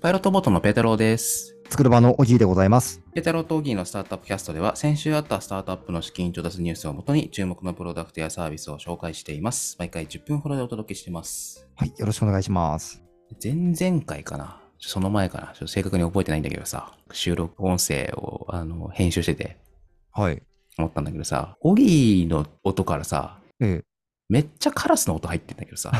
パイロットボートのペータローです。作る場のおじいでございます。ペータローとオギーのスタートアップキャストでは、先週あったスタートアップの資金調達ニュースをもとに、注目のプロダクトやサービスを紹介しています。毎回10分ほどでお届けしています。はい、よろしくお願いします。前々回かな？その前かな？ちょっと正確に覚えてないんだけどさ、収録音声をあの編集しててはい。思ったんだけどさ、オギーの音からさ、ええ。めっちゃカラスの音入ってんだけどさ、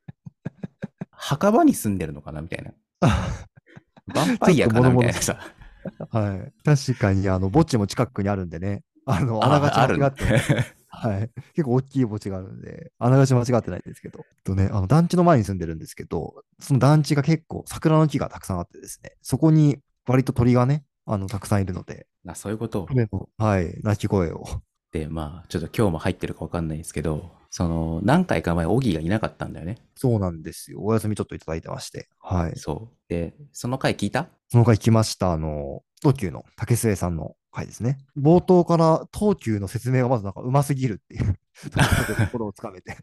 墓場に住んでるのかな？みたいな。ヴァンパイアかなみたいなさ。はい。確かに、あの、墓地も近くにあるんでね。あの、あながち間違ってない。はい。結構大きい墓地があるんで、あながち間違ってないんですけど。とね、あの、団地の前に住んでるんですけど、その団地が結構桜の木がたくさんあってですね、そこに割と鳥がね、あの、たくさんいるので、あそういうことはい、鳴き声を。で、まあ、ちょっと今日も入ってるかわかんないですけど、その、何回か前、オギーがいなかったんだよね。そうなんですよ。お休みちょっといただいてまして。はい。そう。で、その回聞いた？その回来ました、あの、東急の竹末さんの回ですね。冒頭から東急の説明がまずなんかうますぎるっていうところをつかめて。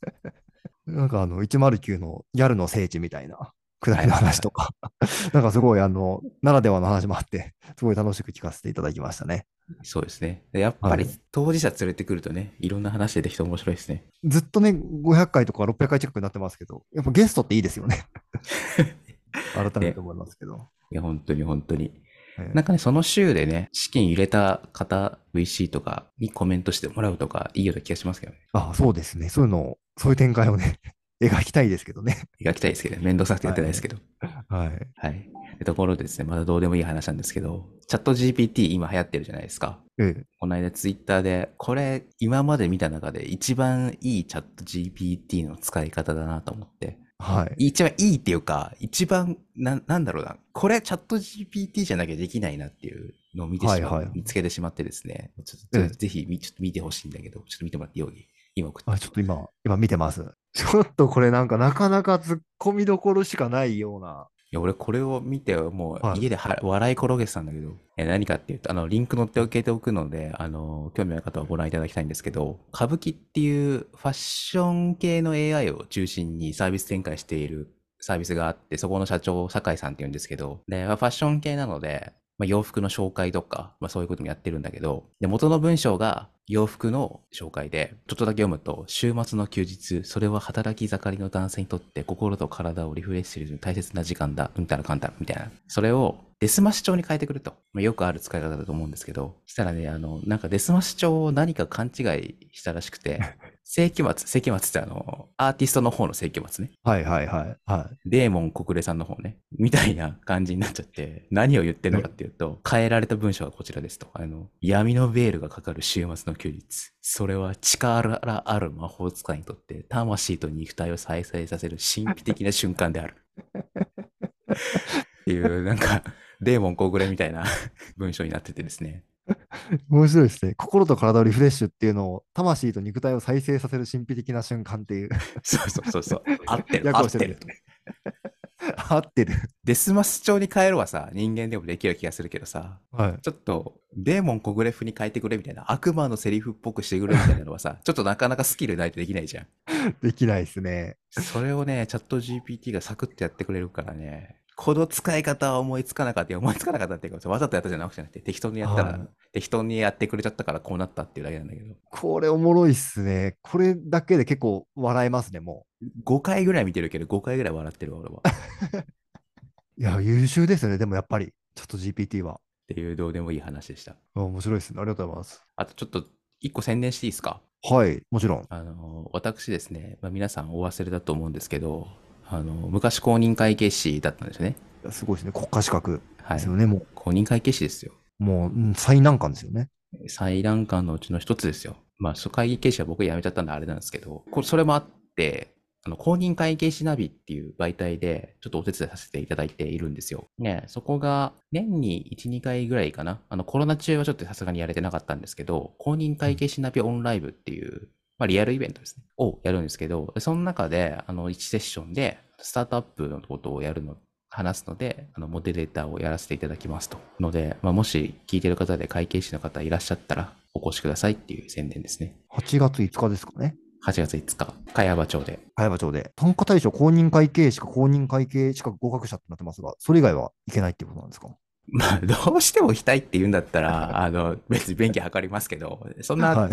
なんかあの、109のギャルの聖地みたいなくだりの話とか、なんかすごいあの、ならではの話もあって、すごい楽しく聞かせていただきましたね。そうですね。でやっぱりはい当事者連れてくるとね、いろんな話出てきて面白いですね。ずっとね、500回とか600回近くになってますけど、やっぱゲストっていいですよね。改めて思いますけど。いや、本当に本当に。ええなんかね、その週でね、資金入れた方、VC とかにコメントしてもらうとか、いいような気がしますけどね。あ、そうですね。そういうのを、そういう展開をね、描きたいですけどね。描きたいですけどね、めんどくさくてやってないですけど。はい。はい。でところでですね、まだどうでもいい話なんですけど、チャット GPT 今流行ってるじゃないですか。ええ。この間ツイッターで、これ今まで見た中で一番いいチャット GPT の使い方だなと思って。はい。一番いいっていうか、一番、な、なんだろうな。これチャット GPT じゃなきゃできないなっていうのを見てしまう、はいはい見つけてしまってですね。ちょっとええぜひみちょっと見てほしいんだけど、ちょっと見てもらっていい？よぎ今送って。あ、ちょっと今、今見てます。ちょっとこれなんかなかなか突っ込みどころしかないような。いや、俺これを見て、もうはい家では、笑い転げてたんだけど、え何かっていうと、あの、リンク載っておけておくので、あの、興味ある方はご覧いただきたいんですけど、歌舞伎っていうファッション系の AI を中心にサービス展開しているサービスがあって、そこの社長、酒井さんって言うんですけど、で、まあファッション系なので、まあ、洋服の紹介とか、まあ、そういうこともやってるんだけど、で、元の文章が洋服の紹介で、ちょっとだけ読むと、週末の休日、それは働き盛りの男性にとって心と体をリフレッシュする大切な時間だ、うんたらかんたら、みたいな。それをデスマッシュ帳に変えてくると。まあ、よくある使い方だと思うんですけど、したらね、あの、なんかデスマッシュ帳を何か勘違いしたらしくて、世紀末、世紀末ってあの、アーティストの方の聖飢魔IIね。はいはいはい。はい。デーモン小暮さんの方ね、みたいな感じになっちゃって、何を言ってるのかっていうと、変えられた文章はこちらですと。あの、闇のベールがかかる週末の休日。それは力ある魔法使いにとって、魂と肉体を再生させる神秘的な瞬間である。っていう、なんか、デーモン国連みたいな 文章になっててですね。面白いですね。心と体をリフレッシュっていうのを、魂と肉体を再生させる神秘的な瞬間っていう。そうそうそうそう。合ってる、合ってる。合ってる。デスマス調に変えるはさ、人間でもできる気がするけどさ、はい。ちょっと、デーモンコグレフに変えてくれみたいな、悪魔のセリフっぽくしてくれみたいなのはさ、ちょっとなかなかスキルないとできないじゃん。できないですね。それをね、チャット GPT がサクッとやってくれるからね、この使い方は思いつかなかった。思いつかなかったっていうか、わざとやったじゃなくて適当にやったら、はい適当にやってくれちゃったからこうなったっていうだけなんだけど、これおもろいっすね。これだけで結構笑えますね、も5回ぐらい見てるけど、5回ぐらい笑ってるわ、俺は。っう。いや、優秀ですよね。でもやっぱり、チャット GPT は。ていうどうでもいい話でした。あ面白いですね。ありがとうございます。あとちょっと、一個宣伝していいですか？はい、もちろん。あの、私ですね、まあ、皆さんお忘れだと思うんですけど、あの、昔公認会計士だったんですよね。すごいですね。国家資格はいです。よね。も公認会計士ですよ。う、もう、うん最難関ですよね。最難関のうちの一つですよ。まあ、そう会計士は僕辞めちゃったんであれなんですけど、これそれもあって、あの、公認会計士ナビっていう媒体で、ちょっとお手伝いさせていただいているんですよ。ね、そこが年に1、2回ぐらいかな。あの、コロナ中はちょっとさすがにやれてなかったんですけど、公認会計士ナビオンライブっていう、まあ、リアルイベントですね。をやるんですけど、その中で、あの、1セッションで、スタートアップのことをやるの、話すので、あの、モデレーターをやらせていただきますと。ので、まあ、もし聞いてる方で会計士の方いらっしゃったら、お越しくださいっていう宣伝ですね。8月5日ですかね。8月5日、茅場町で。茅場町で。単価対象公認会計士か公認会計士か合格者ってなってますが、それ以外はいけないっていうことなんですか？まあ、どうしても来たいって言うんだったら、あの、別に便宜図りますけど、そんなはい。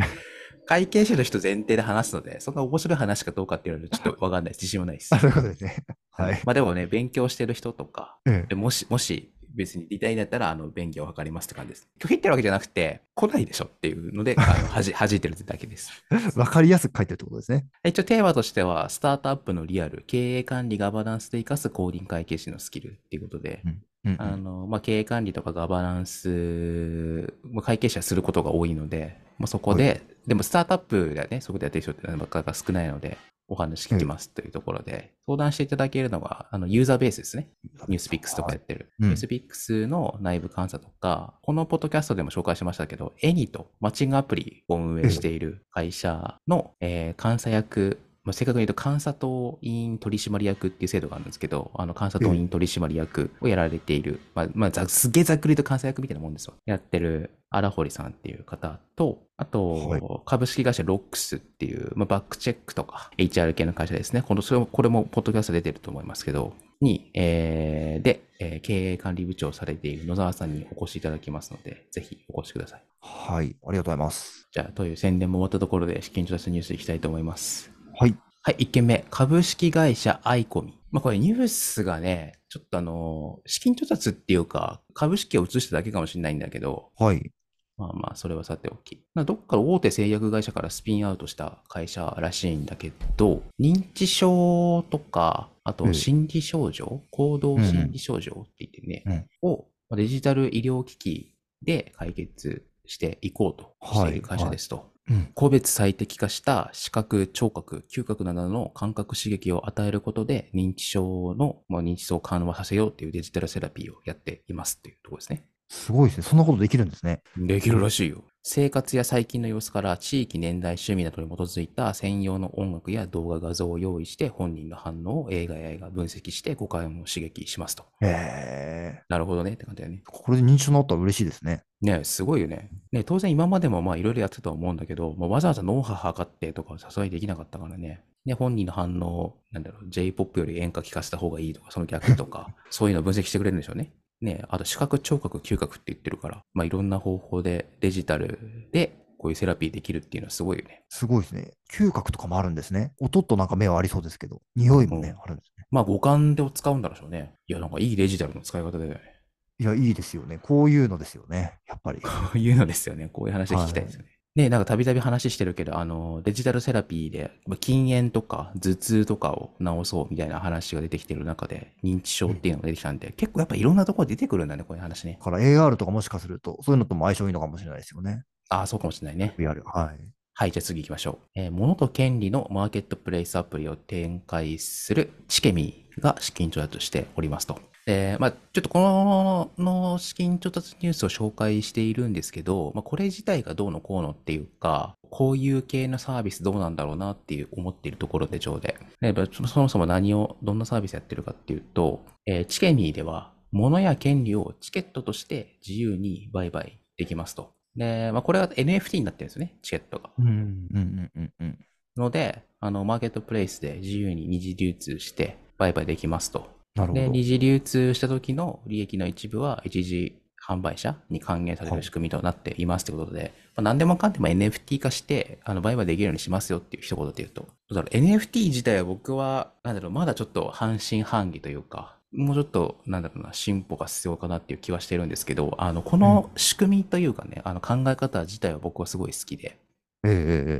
会計士の人前提で話すので、そんな面白い話かどうかっていうのはちょっとわかんないです。自信もないですあ、。そういうことですね。はい。まあでもね、勉強してる人とか、ええでもし、もし別にリタインだったら、あの、便宜を図りますって感じです。拒否ってるわけじゃなくて、来ないでしょっていうので、あの、はじ、弾いてるだけです。わかりやすく書いてるってことですね。一応テーマとしては、スタートアップのリアル、経営管理、ガバナンスで生かす公認会計士のスキルっていうことで、うんうんあの、まあ、経営管理とかガバナンス、まあ、会計士はすることが多いので、まあ、そこで、でもスタートアップでね、そこでやってる人ってなかなか少ないので、お話聞きますというところで、相談していただけるのが、あの、ユーザーベースですね。ニュースピックスとかやってる。うん。ニュースピックスの内部監査とか、このポッドキャストでも紹介しましたけど、エニとマッチングアプリを運営している会社の、えー監査役、まあ、正確に言うと監査党委員取締役っていう制度があるんですけど、あの監査党委員取締役をやられている、まあ、まあ、ざすげえざっくりと監査役みたいなもんですよ。やってる荒堀さんっていう方と、あと、はい株式会社ロックスっていう、まあ、バックチェックとか HR 系の会社ですね。このそれもこれもポッドキャスト出てると思いますけど、に、えーで、えー経営管理部長をされている野沢さんにお越しいただきますので、ぜひお越しください。はい。ありがとうございます。じゃあ、という宣伝も終わったところで資金調達ニュースいきたいと思います。はい。はい、1件目。株式会社アイコミ。まあ、これニュースがね、ちょっとあの、資金調達っていうか、株式を移しただけかもしれないんだけど、はい。まあまあ、それはさておき。まあどっか大手製薬会社からスピンアウトした会社らしいんだけど、認知症とか、あとええ心理症状、行動心理症状って言ってね、をまあデジタル医療機器で解決していこうとしている会社ですと。うん。個別最適化した視覚、聴覚、嗅覚などの感覚刺激を与えることで認知症の、まあ、認知症を緩和させようっていうデジタルセラピーをやっていますっていうところですね。すごいですね。そんなことできるんですね。できるらしいよ。生活や最近の様子から地域、年代、趣味などに基づいた専用の音楽や動画、画像を用意して本人の反応を映画や映画分析して五感を刺激しますと。へえ。なるほどねって感じだよね。これで認知症になったら嬉しいですね。ねすごいよね。ね当然今までもまあいろいろやってたと思うんだけど、まあ、わざわざ脳波測ってとかはさすがにできなかったからね。ね、本人の反応を、なんだろう、J-POP より演歌聞かせた方がいいとか、その逆とか、そういうのを分析してくれるんでしょうね。ね、あと視覚、聴覚、嗅覚って言ってるから、まあいろんな方法でデジタルでこういうセラピーできるっていうのはすごいよね。すごいですね。嗅覚とかもあるんですね。音となんか目はありそうですけど、匂いもね、うんあるんですね。まあ五感で使うんだろうね。いや、なんかいいデジタルの使い方だよね。いや、いいですよね。こういうのですよね。やっぱり。こういうのですよね。こういう話聞きたいですよね。ねなんかたびたび話してるけど、あの、デジタルセラピーで、まあ禁煙とか頭痛とかを治そうみたいな話が出てきてる中で、認知症っていうのが出てきたんで、結構やっぱいろんなところ出てくるんだね、こういう話ねだ。から AR とかもしかすると、そういうのとも相性いいのかもしれないですよね。ああ、そうかもしれないね。VR。はい。はい、じゃあ次行きましょう。えー物と権利のマーケットプレイスアプリを展開するチケミーが資金調達しておりますと。えーまあ、ちょっとこのの資金調達ニュースを紹介しているんですけど、まあ、これ自体がどうのこうのっていうか、こういう系のサービスどうなんだろうなっていう思っているところで上で。でまあそもそも何を、どんなサービスやってるかっていうと、えーチケミーでは物や権利をチケットとして自由に売買できますと。で、まあ、これは NFT になってるんですよね、チケットが。うん、うん、うん、うん、うん。ので、あの、マーケットプレイスで自由に二次流通して売買できますと。で、なるほど。二次流通した時の利益の一部は一時販売者に還元される仕組みとなっていますということで、まあ、何でもかんでも NFT 化して、あの、売買できるようにしますよっていう一言で言うと、どうだろう、NFT 自体は僕は、なんだろう、まだちょっと半信半疑というか、もうちょっと、なんだろうな、進歩が必要かなっていう気はしてるんですけど、あの、この仕組みというかね、あの、考え方自体は僕はすごい好きで、えええ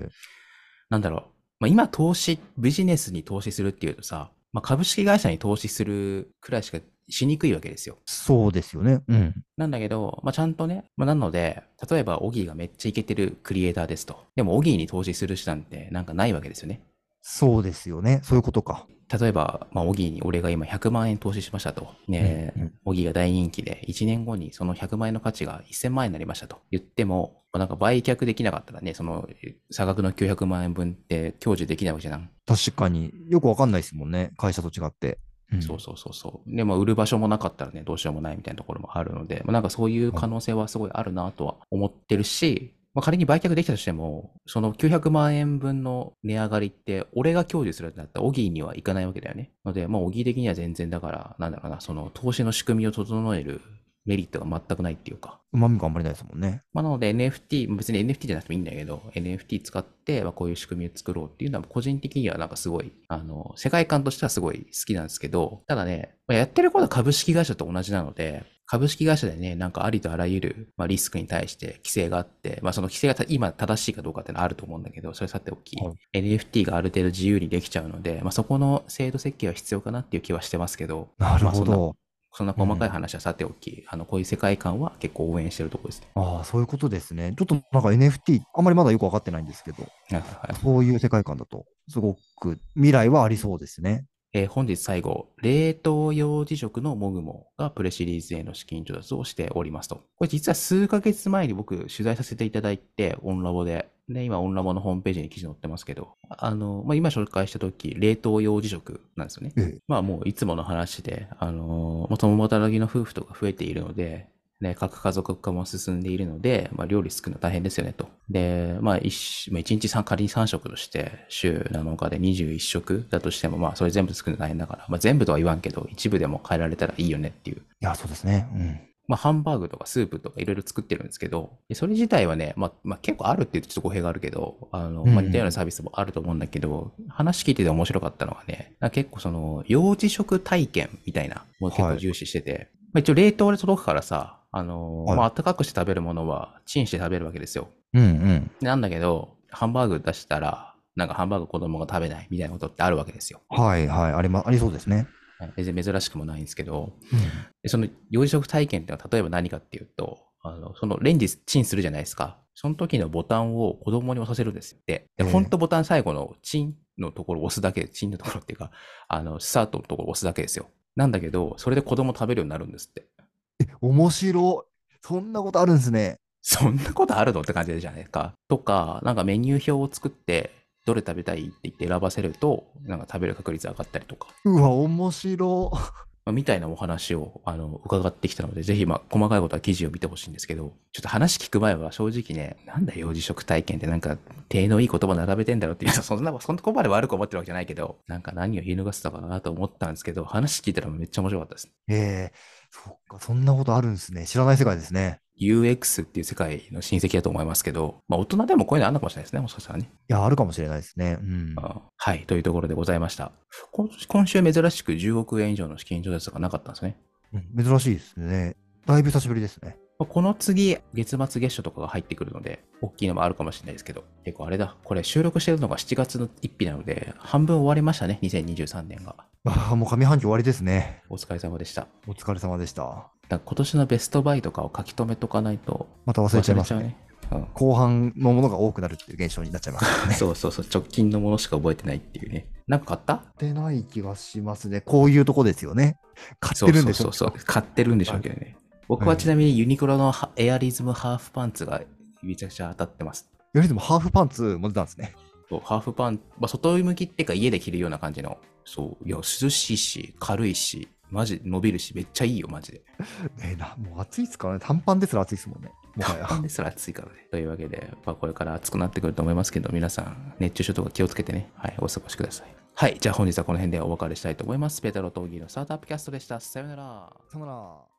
ええなんだろう。まあ、今投資、ビジネスに投資するっていうとさ、まあ、株式会社に投資するくらいしかしにくいわけですよ。そうですよね。うん。なんだけど、まあ、ちゃんとね、まあ、なので、例えば、オギーがめっちゃイケてるクリエイターですと。でも、オギーに投資する手段ってなんかないわけですよね。そうですよね。そういうことか。例えば、まあ、オギーに俺が今100万円投資しましたと。ね、うんうんオギーが大人気で、1年後にその100万円の価値が1000万円になりましたと言っても、まあなんか売却できなかったらね、その差額の900万円分って享受できないわけじゃん。確かによくわかんないですもんね。会社と違って。うんそうそうそうそう。でも売る場所もなかったらね、どうしようもないみたいなところもあるので、まあ、なんかそういう可能性はすごいあるなとは思ってるし、まあ、仮に売却できたとしても、その900万円分の値上がりって、俺が享受するってなったら、オギーにはいかないわけだよね。ので、まあ、オギー的には全然だから、なんだろうな、その投資の仕組みを整えるメリットが全くないっていうか。うまみがあんまりないですもんね。まあ、なので NFT、別に NFT じゃなくてもいいんだけど、NFT 使って、まあ、こういう仕組みを作ろうっていうのは、個人的にはなんかすごい、あの、世界観としてはすごい好きなんですけど、ただね、まあやってることは株式会社と同じなので、株式会社でね、なんかありとあらゆる、まあ、リスクに対して規制があって、まあその規制がた今正しいかどうかっていうのはあると思うんだけど、それさておき、は NFT がある程度自由にできちゃうので、まあそこの制度設計は必要かなっていう気はしてますけど、なるほど。そんな細かい話はさておき、あの、こういう世界観は結構応援してるところですね。ああ、そういうことですね。ちょっとなんか NFT、あんまりまだよくわかってないんですけど、はいはいはいそういう世界観だと、すごく未来はありそうですね。えー本日最後、冷凍用辞職のモグモがプレシリーズへの資金調達をしておりますと。これ実は数ヶ月前に僕取材させていただいて、オンラボで。で、今オンラボのホームページに記事載ってますけど、あの、まあ、今紹介した時、冷凍用辞職なんですよね。ええ。まあもういつもの話で、あのー、共働きの夫婦とか増えているので、ね、核家族化も進んでいるので、まあ料理作るの大変ですよねと。で、まあ一まあ一日三仮に3食として、週7日で21食だとしても、まあそれ全部作るの大変だから、まあ全部とは言わんけど、一部でも変えられたらいいよねっていう。いや、そうですね。うん。まあハンバーグとかスープとかいろいろ作ってるんですけど、でそれ自体はね、まあ、まあ結構あるって言うとちょっと語弊があるけど、あの、うんうんまあ似たようなサービスもあると思うんだけど、話聞いてて面白かったのがね、結構その、幼児食体験みたいなものを結構重視してて、まあ一応冷凍で届くからさ、あの、はいまあ暖かくして食べるものはチンして食べるわけですよ。うんうん。なんだけど、ハンバーグ出したら、なんかハンバーグ子供が食べないみたいなことってあるわけですよ。はいはい。ありま、ありそうですね。はい全然珍しくもないんですけど、うん。でその幼児食体験ってのは例えば何かっていうと、あのそのレンジチンするじゃないですか。その時のボタンを子供に押させるんですって。で、ええほんとボタン最後のチンのところを押すだけ、チンのところっていうか、あの、スタートのところを押すだけですよ。なんだけど、それで子供食べるようになるんですって。え、面白い。そんなことあるんですね。そんなことあるの？って感じじゃないですか。とか、なんかメニュー表を作って、どれ食べたいって言って選ばせると、なんか食べる確率上がったりとか。うわ、面白みたいなお話をあの伺ってきたので、ぜひ、まあ、細かいことは記事を見てほしいんですけど、ちょっと話聞く前は正直ね、なんだ幼児食体験ってなんか、手のいい言葉並べてんだろうっていう、そんな、そんなこまで悪く思ってるわけじゃないけど、なんか何を言い逃したかなと思ったんですけど、話聞いたらめっちゃ面白かったです。ええそっか、そんなことあるんですね。知らない世界ですね。UX っていう世界の親戚だと思いますけど、まあ大人でもこういうのあるのかもしれないですね、もしかしたらね。いや、あるかもしれないですね。うん。あはい、というところでございました。今今週珍しく10億円以上の資金調達がなかったんですね。うん珍しいですね。だいぶ久しぶりですね。この次、月末月初とかが入ってくるので、大きいのもあるかもしれないですけど、結構あれだ、これ収録してるのが7月の1日なので、半分終わりましたね、2023年が。ああ、もう上半期終わりですね。お疲れ様でした。お疲れ様でした。今年のベストバイとかを書き留めとかないとまた忘れちゃいますね。ね。うん後半のものが多くなるっていう現象になっちゃいますね。そうそうそう、直近のものしか覚えてないっていうね。なんか買った？買ってない気がしますね。こういうとこですよね。買ってるんでしょ？うそうそう、買ってるんでしょうけどね。僕はちなみにユニクロのハエアリズムハーフパンツがめちゃくちゃ当たってます。よりでもハーフパンツも出たんですね。そうハーフパン、まあ、外向きっていうか家で着るような感じの。そう。いや、涼しいし、軽いし、マジ伸びるし、めっちゃいいよ、マジで。えーな、もう暑いっすからね。短パンですら暑いですもんね。もはや。短パンですら暑いからね。というわけで、まあ、これから暑くなってくると思いますけど、皆さん、熱中症とか気をつけてね、はい、お過ごしください。はい、じゃあ本日はこの辺でお別れしたいと思います。ペータロー・トーギーのスタートアップキャストでした。さようなら。さよなら。